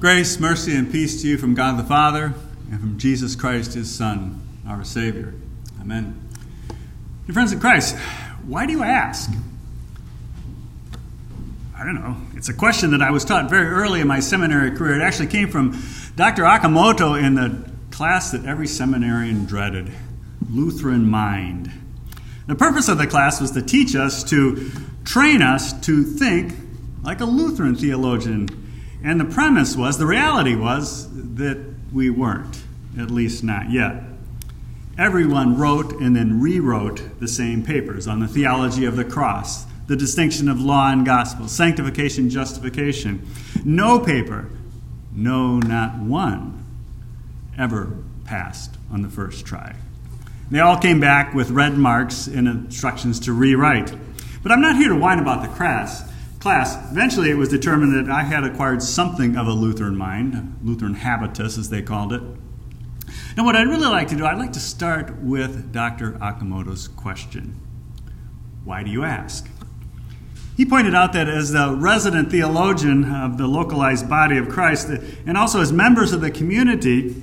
Grace, mercy, and peace to you from God the Father and from Jesus Christ, his Son, our Savior. Amen. Dear friends in Christ, why do you ask? I don't know. It's a question that I was taught very early in my seminary career. It actually came from Dr. Akamoto in the class that every seminarian dreaded Lutheran Mind. The purpose of the class was to teach us, to train us to think like a Lutheran theologian and the premise was, the reality was, that we weren't, at least not yet. Everyone wrote and then rewrote the same papers on the theology of the cross, the distinction of law and gospel, sanctification, justification. No paper, no, not one, ever passed on the first try. They all came back with red marks and instructions to rewrite. But I'm not here to whine about the class class, eventually it was determined that I had acquired something of a Lutheran mind, Lutheran habitus, as they called it. Now, what I'd really like to do, I'd like to start with Dr. Akamoto's question Why do you ask? He pointed out that as the resident theologian of the localized body of Christ, and also as members of the community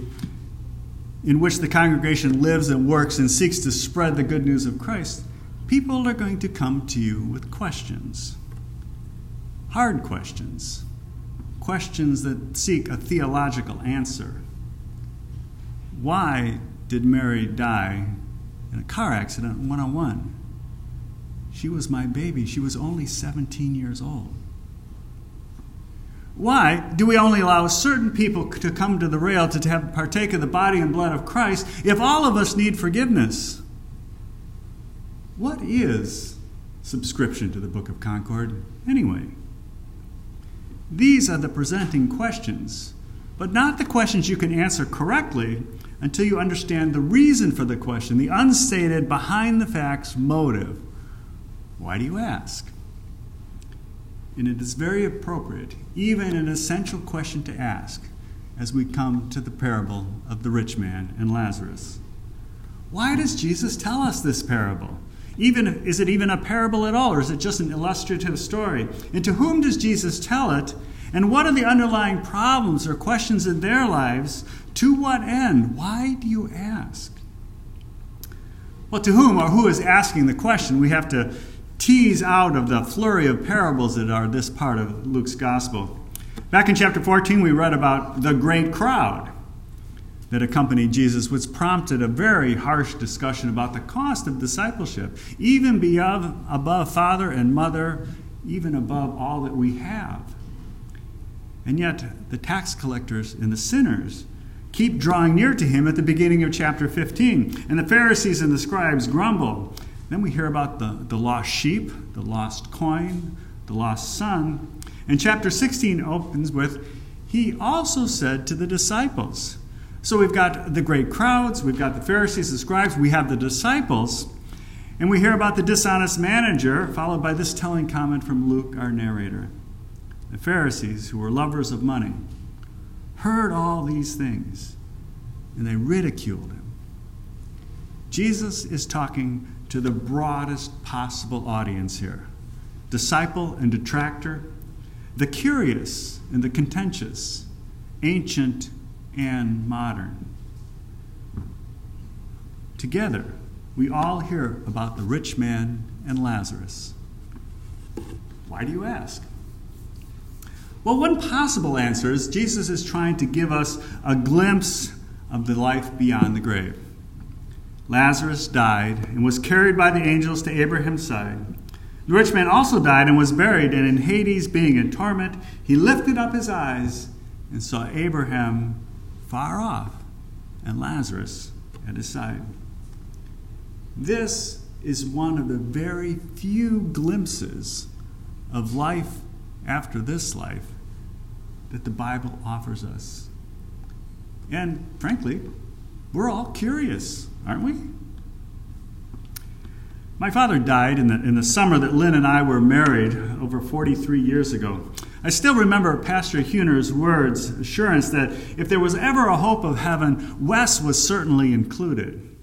in which the congregation lives and works and seeks to spread the good news of Christ, people are going to come to you with questions hard questions, questions that seek a theological answer. Why did Mary die in a car accident one on one? She was my baby. She was only 17 years old. Why do we only allow certain people to come to the rail to have, partake of the body and blood of Christ if all of us need forgiveness? What is subscription to the Book of Concord anyway? These are the presenting questions, but not the questions you can answer correctly until you understand the reason for the question, the unstated, behind the facts motive. Why do you ask? And it is very appropriate, even an essential question to ask, as we come to the parable of the rich man and Lazarus. Why does Jesus tell us this parable? Even is it even a parable at all, or is it just an illustrative story? And to whom does Jesus tell it? And what are the underlying problems or questions in their lives? To what end? Why do you ask? Well, to whom or who is asking the question? We have to tease out of the flurry of parables that are this part of Luke's gospel. Back in chapter 14, we read about the great crowd that accompanied Jesus, which prompted a very harsh discussion about the cost of discipleship, even beyond, above father and mother, even above all that we have. And yet, the tax collectors and the sinners keep drawing near to him at the beginning of chapter 15. And the Pharisees and the scribes grumble. Then we hear about the, the lost sheep, the lost coin, the lost son. And chapter 16 opens with, He also said to the disciples, so we've got the great crowds, we've got the Pharisees, the scribes, we have the disciples, and we hear about the dishonest manager, followed by this telling comment from Luke, our narrator. The Pharisees, who were lovers of money, heard all these things and they ridiculed him. Jesus is talking to the broadest possible audience here disciple and detractor, the curious and the contentious, ancient and modern. Together, we all hear about the rich man and Lazarus. Why do you ask? Well, one possible answer is Jesus is trying to give us a glimpse of the life beyond the grave. Lazarus died and was carried by the angels to Abraham's side. The rich man also died and was buried, and in Hades, being in torment, he lifted up his eyes and saw Abraham far off and Lazarus at his side. This is one of the very few glimpses of life after this life that the Bible offers us. And frankly, we're all curious, aren't we? My father died in the, in the summer that Lynn and I were married over 43 years ago. I still remember Pastor Huner's words, assurance that if there was ever a hope of heaven, Wes was certainly included.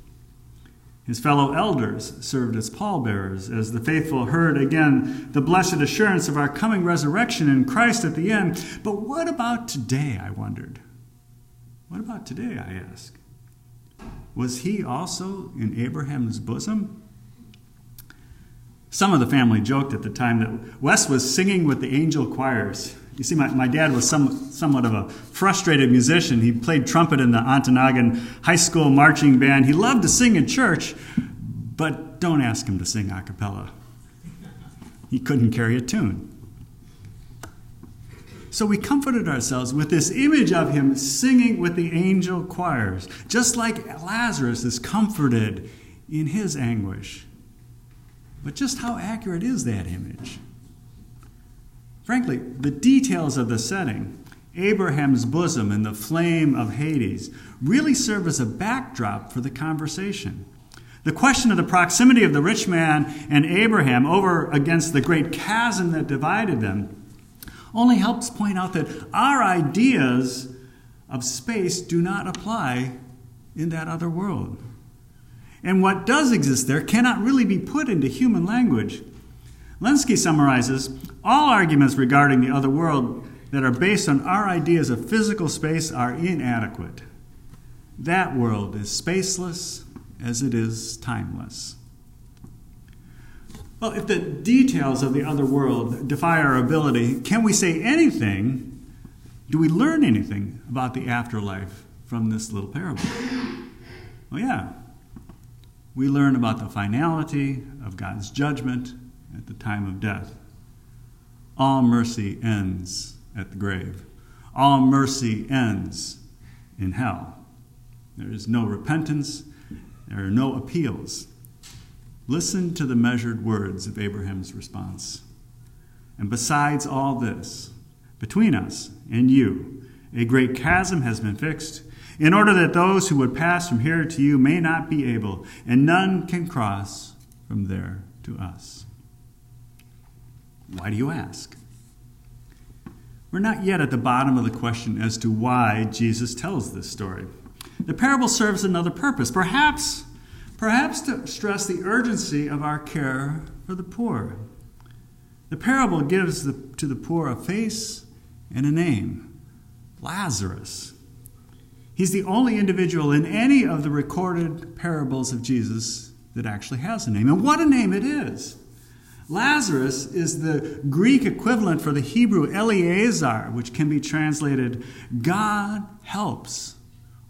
His fellow elders served as pallbearers as the faithful heard again the blessed assurance of our coming resurrection in Christ at the end. But what about today, I wondered? What about today, I asked? Was he also in Abraham's bosom? Some of the family joked at the time that Wes was singing with the angel choirs. You see, my, my dad was some, somewhat of a frustrated musician. He played trumpet in the Ontonagon High School marching band. He loved to sing in church, but don't ask him to sing a cappella. He couldn't carry a tune. So we comforted ourselves with this image of him singing with the angel choirs, just like Lazarus is comforted in his anguish. But just how accurate is that image? Frankly, the details of the setting, Abraham's bosom and the flame of Hades, really serve as a backdrop for the conversation. The question of the proximity of the rich man and Abraham over against the great chasm that divided them only helps point out that our ideas of space do not apply in that other world. And what does exist there cannot really be put into human language. Lenski summarizes all arguments regarding the other world that are based on our ideas of physical space are inadequate. That world is spaceless as it is timeless. Well, if the details of the other world defy our ability, can we say anything? Do we learn anything about the afterlife from this little parable? Well, yeah. We learn about the finality of God's judgment at the time of death. All mercy ends at the grave. All mercy ends in hell. There is no repentance, there are no appeals. Listen to the measured words of Abraham's response. And besides all this, between us and you, a great chasm has been fixed, in order that those who would pass from here to you may not be able, and none can cross from there to us. Why do you ask? We're not yet at the bottom of the question as to why Jesus tells this story. The parable serves another purpose, perhaps, perhaps to stress the urgency of our care for the poor. The parable gives the, to the poor a face and a name Lazarus. He's the only individual in any of the recorded parables of Jesus that actually has a name. And what a name it is! Lazarus is the Greek equivalent for the Hebrew Eleazar, which can be translated God helps,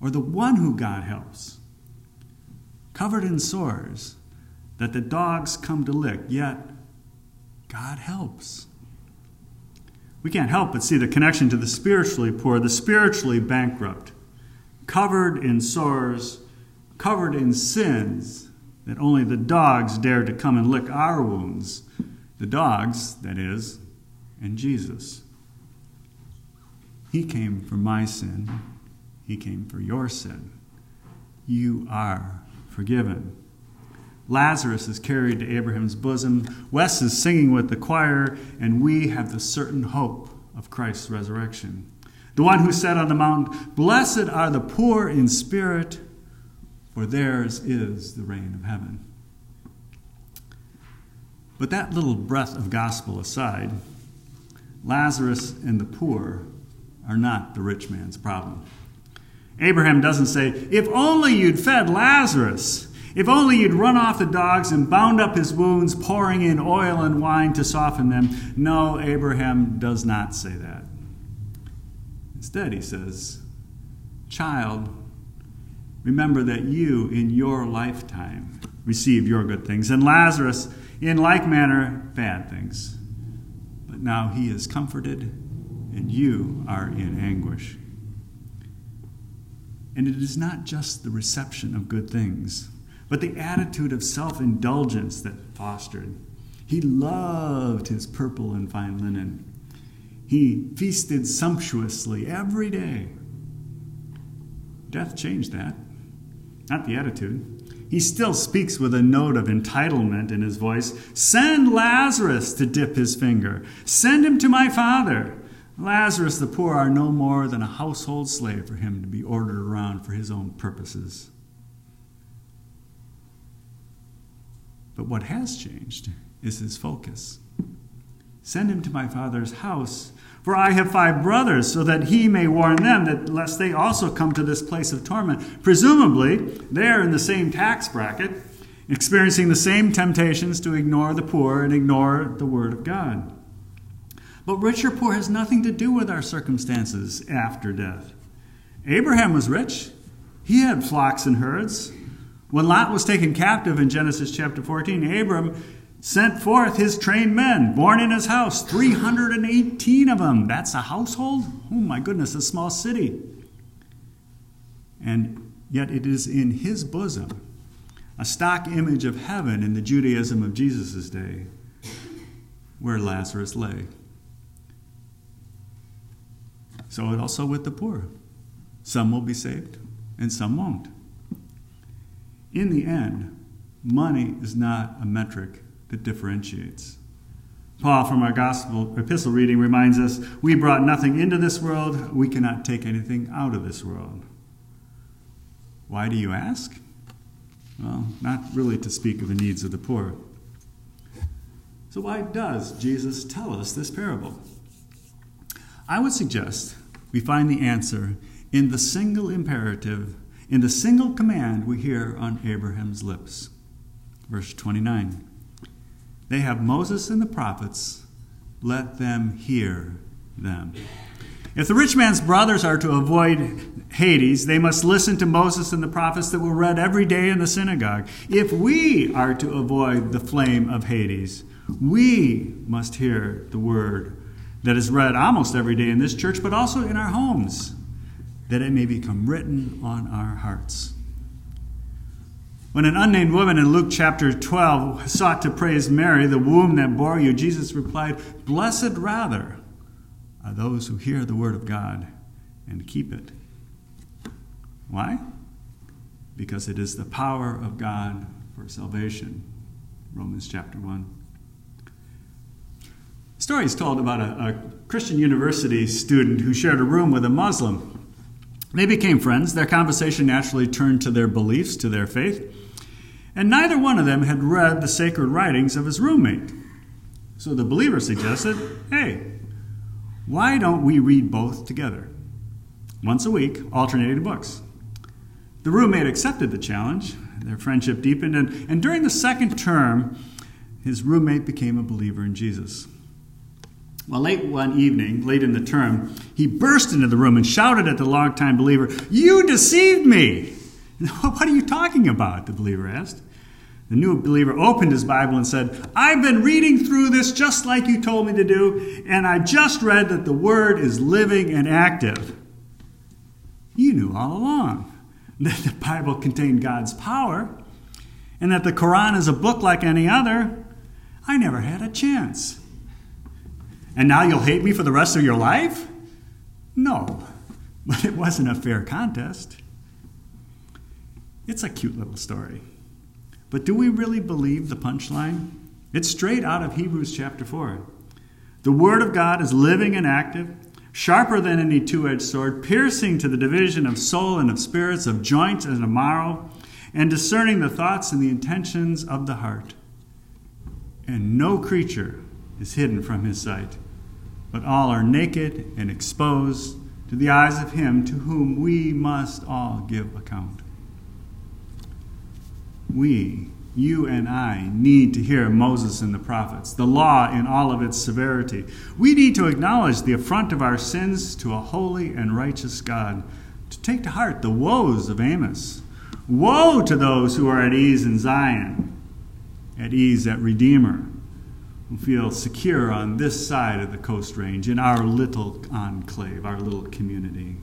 or the one who God helps. Covered in sores that the dogs come to lick, yet God helps. We can't help but see the connection to the spiritually poor, the spiritually bankrupt, covered in sores, covered in sins, that only the dogs dare to come and lick our wounds. The dogs, that is, and Jesus. He came for my sin, He came for your sin. You are forgiven. Lazarus is carried to Abraham's bosom. Wes is singing with the choir, and we have the certain hope of Christ's resurrection. The one who said on the mountain, Blessed are the poor in spirit for theirs is the reign of heaven. But that little breath of gospel aside, Lazarus and the poor are not the rich man's problem. Abraham doesn't say, If only you'd fed Lazarus, if only you'd run off the dogs and bound up his wounds, pouring in oil and wine to soften them. No, Abraham does not say that. Instead, he says, Child, Remember that you, in your lifetime, received your good things, and Lazarus, in like manner, bad things. But now he is comforted, and you are in anguish. And it is not just the reception of good things, but the attitude of self indulgence that fostered. He loved his purple and fine linen. He feasted sumptuously every day. Death changed that not the attitude. He still speaks with a note of entitlement in his voice. Send Lazarus to dip his finger. Send him to my father. Lazarus the poor are no more than a household slave for him to be ordered around for his own purposes. But what has changed is his focus. Send him to my father's house, for I have five brothers, so that he may warn them that lest they also come to this place of torment. Presumably, they are in the same tax bracket, experiencing the same temptations to ignore the poor and ignore the word of God. But rich or poor has nothing to do with our circumstances after death. Abraham was rich, he had flocks and herds. When Lot was taken captive in Genesis chapter 14, Abram sent forth his trained men, born in his house, 318 of them. That's a household? Oh my goodness, a small city. And yet it is in his bosom, a stock image of heaven in the Judaism of Jesus' day, where Lazarus lay. So it also with the poor. Some will be saved and some won't. In the end, money is not a metric that differentiates. Paul, from our gospel epistle reading, reminds us we brought nothing into this world, we cannot take anything out of this world. Why do you ask? Well, not really to speak of the needs of the poor. So, why does Jesus tell us this parable? I would suggest we find the answer in the single imperative, in the single command we hear on Abraham's lips. Verse 29. They have Moses and the prophets. Let them hear them. If the rich man's brothers are to avoid Hades, they must listen to Moses and the prophets that were read every day in the synagogue. If we are to avoid the flame of Hades, we must hear the word that is read almost every day in this church, but also in our homes, that it may become written on our hearts. When an unnamed woman in Luke chapter 12 sought to praise Mary, the womb that bore you, Jesus replied, Blessed rather are those who hear the word of God and keep it. Why? Because it is the power of God for salvation. Romans chapter 1. A story is told about a, a Christian university student who shared a room with a Muslim. They became friends. Their conversation naturally turned to their beliefs, to their faith and neither one of them had read the sacred writings of his roommate. So the believer suggested hey, why don't we read both together? Once a week, alternating books. The roommate accepted the challenge. Their friendship deepened, and, and during the second term, his roommate became a believer in Jesus. Well, late one evening, late in the term, he burst into the room and shouted at the longtime believer, You deceived me! What are you talking about? The believer asked. The new believer opened his Bible and said, I've been reading through this just like you told me to do, and I just read that the Word is living and active. You knew all along that the Bible contained God's power and that the Quran is a book like any other. I never had a chance. And now you'll hate me for the rest of your life? No, but it wasn't a fair contest. It's a cute little story. But do we really believe the punchline? It's straight out of Hebrews chapter 4. The Word of God is living and active, sharper than any two edged sword, piercing to the division of soul and of spirits, of joints and of marrow, and discerning the thoughts and the intentions of the heart. And no creature is hidden from his sight, but all are naked and exposed to the eyes of him to whom we must all give account we, you and I, need to hear Moses and the prophets, the law in all of its severity. We need to acknowledge the affront of our sins to a holy and righteous God, to take to heart the woes of Amos. Woe to those who are at ease in Zion, at ease at Redeemer, who feel secure on this side of the coast range, in our little enclave, our little community.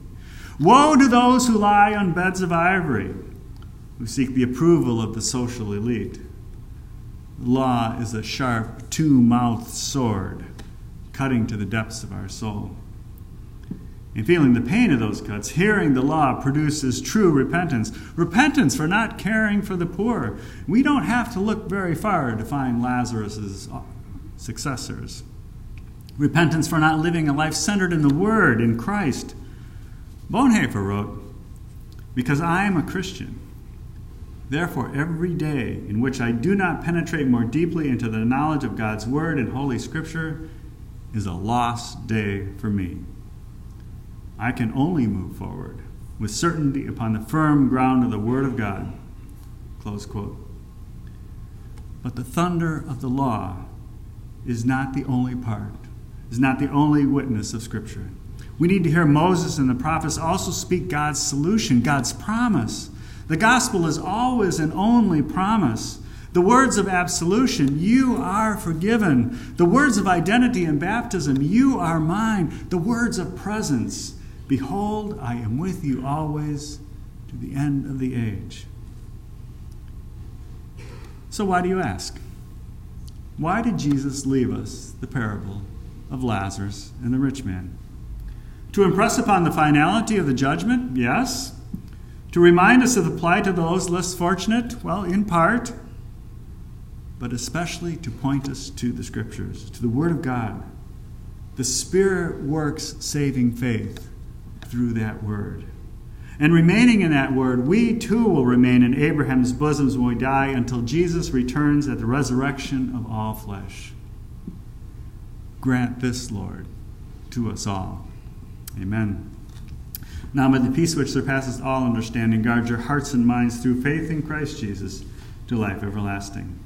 Woe to those who lie on beds of ivory who seek the approval of the social elite. Law is a sharp, two mouthed sword, cutting to the depths of our soul. In feeling the pain of those cuts, hearing the law produces true repentance. Repentance for not caring for the poor. We don't have to look very far to find Lazarus' successors. Repentance for not living a life centered in the Word, in Christ. Bonhoeffer wrote, Because I am a Christian, Therefore, every day in which I do not penetrate more deeply into the knowledge of God's Word and Holy Scripture is a lost day for me. I can only move forward with certainty upon the firm ground of the Word of God. Close quote. But the thunder of the law is not the only part, is not the only witness of Scripture. We need to hear Moses and the prophets also speak God's solution, God's promise the gospel is always and only promise. The words of absolution, you are forgiven. The words of identity and baptism, you are mine. The words of presence, behold, I am with you always to the end of the age. So, why do you ask? Why did Jesus leave us the parable of Lazarus and the rich man? To impress upon the finality of the judgment? Yes. To remind us of the plight of those less fortunate? Well, in part, but especially to point us to the Scriptures, to the Word of God. The Spirit works saving faith through that Word. And remaining in that Word, we too will remain in Abraham's bosoms when we die until Jesus returns at the resurrection of all flesh. Grant this, Lord, to us all. Amen. Now may the peace which surpasses all understanding guard your hearts and minds through faith in Christ Jesus to life everlasting.